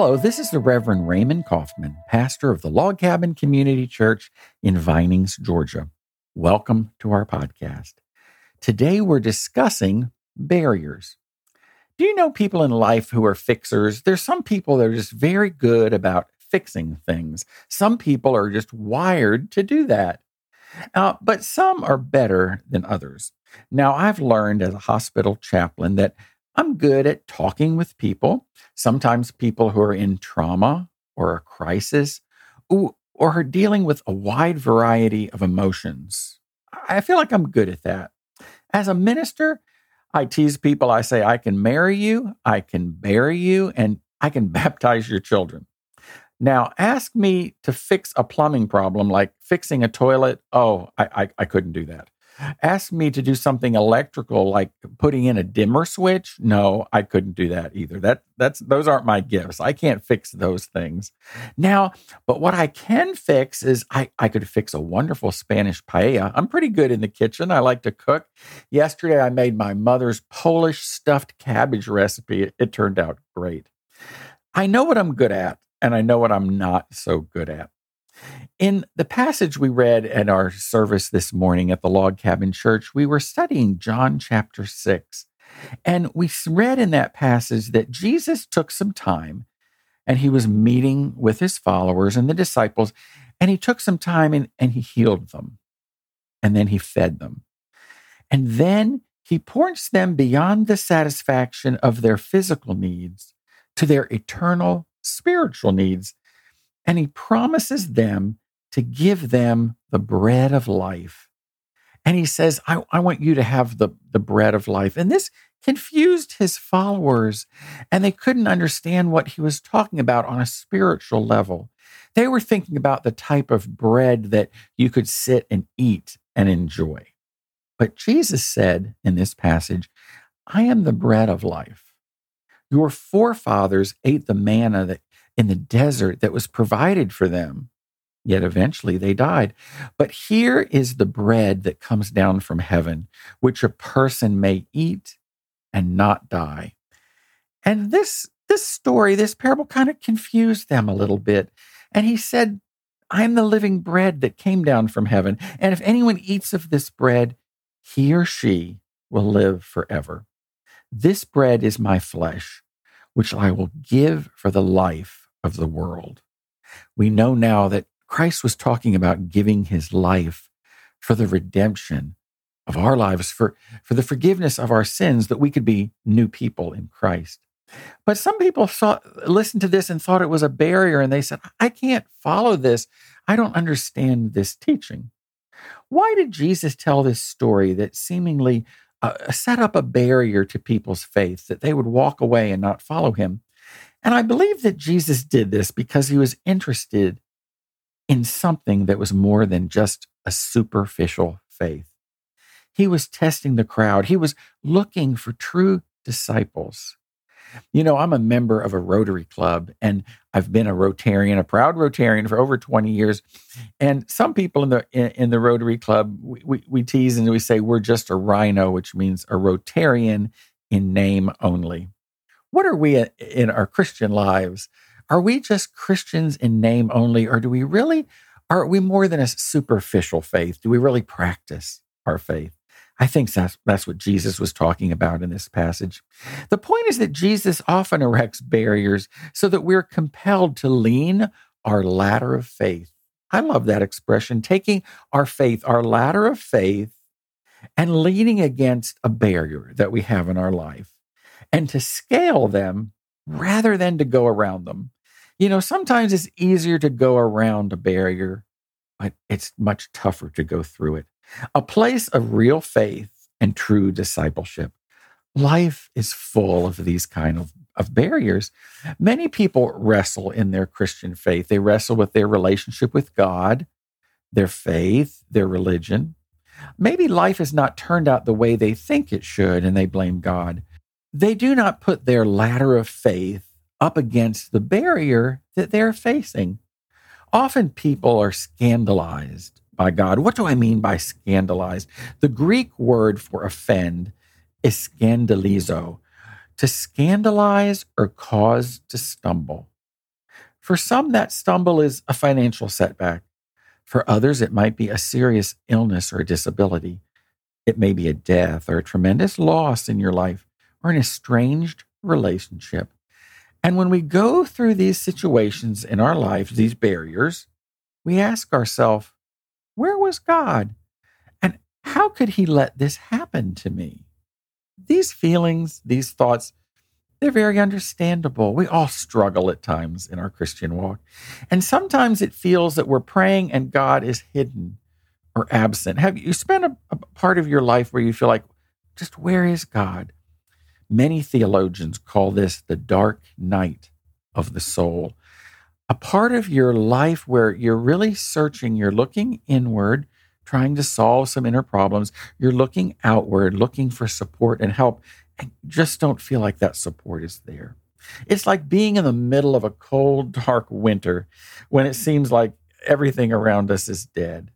Hello, this is the Reverend Raymond Coffman, pastor of the Log Cabin Community Church in Vinings, Georgia. Welcome to our podcast. Today we're discussing barriers. Do you know people in life who are fixers? There's some people that are just very good about fixing things. Some people are just wired to do that. Uh, but some are better than others. Now, I've learned as a hospital chaplain that I'm good at talking with people, sometimes people who are in trauma or a crisis, or are dealing with a wide variety of emotions. I feel like I'm good at that. As a minister, I tease people. I say, I can marry you, I can bury you, and I can baptize your children. Now, ask me to fix a plumbing problem like fixing a toilet. Oh, I, I, I couldn't do that. Ask me to do something electrical like putting in a dimmer switch. No, I couldn't do that either. That that's those aren't my gifts. I can't fix those things. Now, but what I can fix is I, I could fix a wonderful Spanish paella. I'm pretty good in the kitchen. I like to cook. Yesterday I made my mother's Polish stuffed cabbage recipe. It, it turned out great. I know what I'm good at and I know what I'm not so good at. In the passage we read at our service this morning at the Log Cabin Church, we were studying John chapter 6. And we read in that passage that Jesus took some time and he was meeting with his followers and the disciples, and he took some time and, and he healed them. And then he fed them. And then he points them beyond the satisfaction of their physical needs to their eternal spiritual needs. And he promises them to give them the bread of life. And he says, I, I want you to have the, the bread of life. And this confused his followers, and they couldn't understand what he was talking about on a spiritual level. They were thinking about the type of bread that you could sit and eat and enjoy. But Jesus said in this passage, I am the bread of life. Your forefathers ate the manna that, in the desert that was provided for them, yet eventually they died. But here is the bread that comes down from heaven, which a person may eat and not die. And this this story, this parable kind of confused them a little bit. And he said, I'm the living bread that came down from heaven. And if anyone eats of this bread, he or she will live forever. This bread is my flesh, which I will give for the life of the world. We know now that Christ was talking about giving his life for the redemption of our lives, for, for the forgiveness of our sins, that we could be new people in Christ. But some people saw, listened to this and thought it was a barrier, and they said, I can't follow this. I don't understand this teaching. Why did Jesus tell this story that seemingly uh, set up a barrier to people's faith that they would walk away and not follow him. And I believe that Jesus did this because he was interested in something that was more than just a superficial faith. He was testing the crowd, he was looking for true disciples. You know, I'm a member of a Rotary Club and I've been a Rotarian, a proud Rotarian for over 20 years. And some people in the in, in the Rotary Club, we, we, we tease and we say we're just a rhino, which means a Rotarian in name only. What are we in our Christian lives? Are we just Christians in name only, or do we really, are we more than a superficial faith? Do we really practice our faith? I think that's, that's what Jesus was talking about in this passage. The point is that Jesus often erects barriers so that we're compelled to lean our ladder of faith. I love that expression, taking our faith, our ladder of faith, and leaning against a barrier that we have in our life and to scale them rather than to go around them. You know, sometimes it's easier to go around a barrier, but it's much tougher to go through it a place of real faith and true discipleship. Life is full of these kind of, of barriers. Many people wrestle in their Christian faith. They wrestle with their relationship with God, their faith, their religion. Maybe life has not turned out the way they think it should and they blame God. They do not put their ladder of faith up against the barrier that they're facing. Often people are scandalized by God. What do I mean by scandalized? The Greek word for offend is scandalizo, to scandalize or cause to stumble. For some, that stumble is a financial setback. For others, it might be a serious illness or a disability. It may be a death or a tremendous loss in your life or an estranged relationship. And when we go through these situations in our lives, these barriers, we ask ourselves, where was God? And how could He let this happen to me? These feelings, these thoughts, they're very understandable. We all struggle at times in our Christian walk. And sometimes it feels that we're praying and God is hidden or absent. Have you spent a, a part of your life where you feel like, just where is God? Many theologians call this the dark night of the soul. A part of your life where you're really searching, you're looking inward, trying to solve some inner problems, you're looking outward, looking for support and help, and just don't feel like that support is there. It's like being in the middle of a cold, dark winter when it seems like everything around us is dead.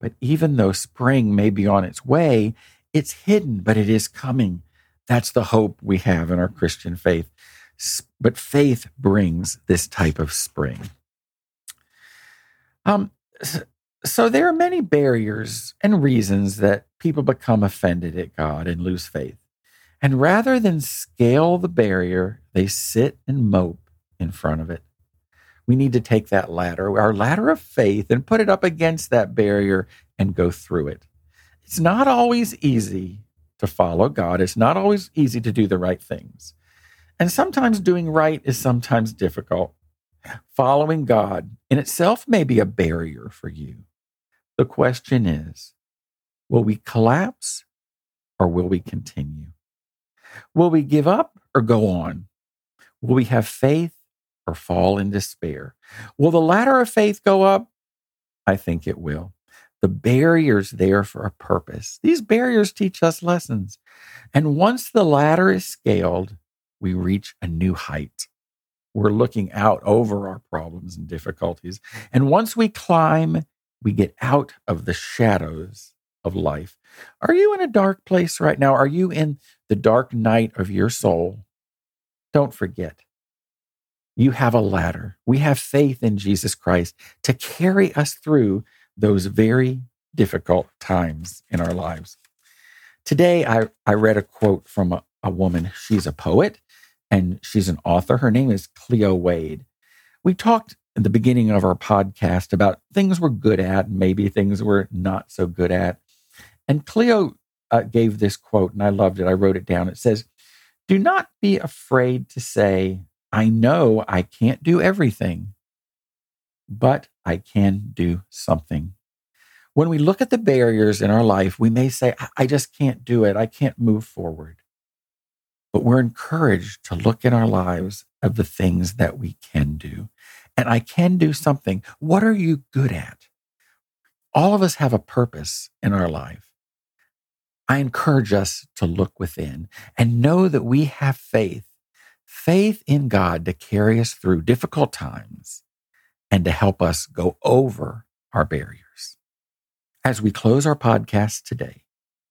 But even though spring may be on its way, it's hidden, but it is coming. That's the hope we have in our Christian faith. But faith brings this type of spring. Um, so there are many barriers and reasons that people become offended at God and lose faith. And rather than scale the barrier, they sit and mope in front of it. We need to take that ladder, our ladder of faith, and put it up against that barrier and go through it. It's not always easy, to follow God. It's not always easy to do the right things. And sometimes doing right is sometimes difficult. Following God in itself may be a barrier for you. The question is will we collapse or will we continue? Will we give up or go on? Will we have faith or fall in despair? Will the ladder of faith go up? I think it will. The barrier's there for a purpose. These barriers teach us lessons. And once the ladder is scaled, we reach a new height. We're looking out over our problems and difficulties. And once we climb, we get out of the shadows of life. Are you in a dark place right now? Are you in the dark night of your soul? Don't forget, you have a ladder. We have faith in Jesus Christ to carry us through those very difficult times in our lives. Today, I, I read a quote from a, a woman. She's a poet and she's an author. Her name is Cleo Wade. We talked in the beginning of our podcast about things we're good at maybe things we're not so good at. And Cleo uh, gave this quote, and I loved it. I wrote it down. It says, Do not be afraid to say, I know I can't do everything, but I can do something. When we look at the barriers in our life, we may say, I just can't do it. I can't move forward. But we're encouraged to look in our lives of the things that we can do. And I can do something. What are you good at? All of us have a purpose in our life. I encourage us to look within and know that we have faith, faith in God to carry us through difficult times and to help us go over our barriers. As we close our podcast today,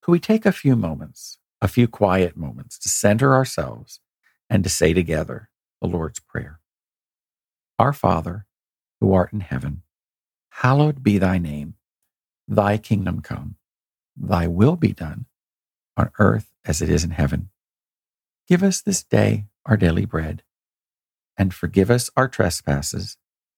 could we take a few moments, a few quiet moments to center ourselves and to say together the Lord's Prayer? Our Father, who art in heaven, hallowed be thy name. Thy kingdom come, thy will be done on earth as it is in heaven. Give us this day our daily bread, and forgive us our trespasses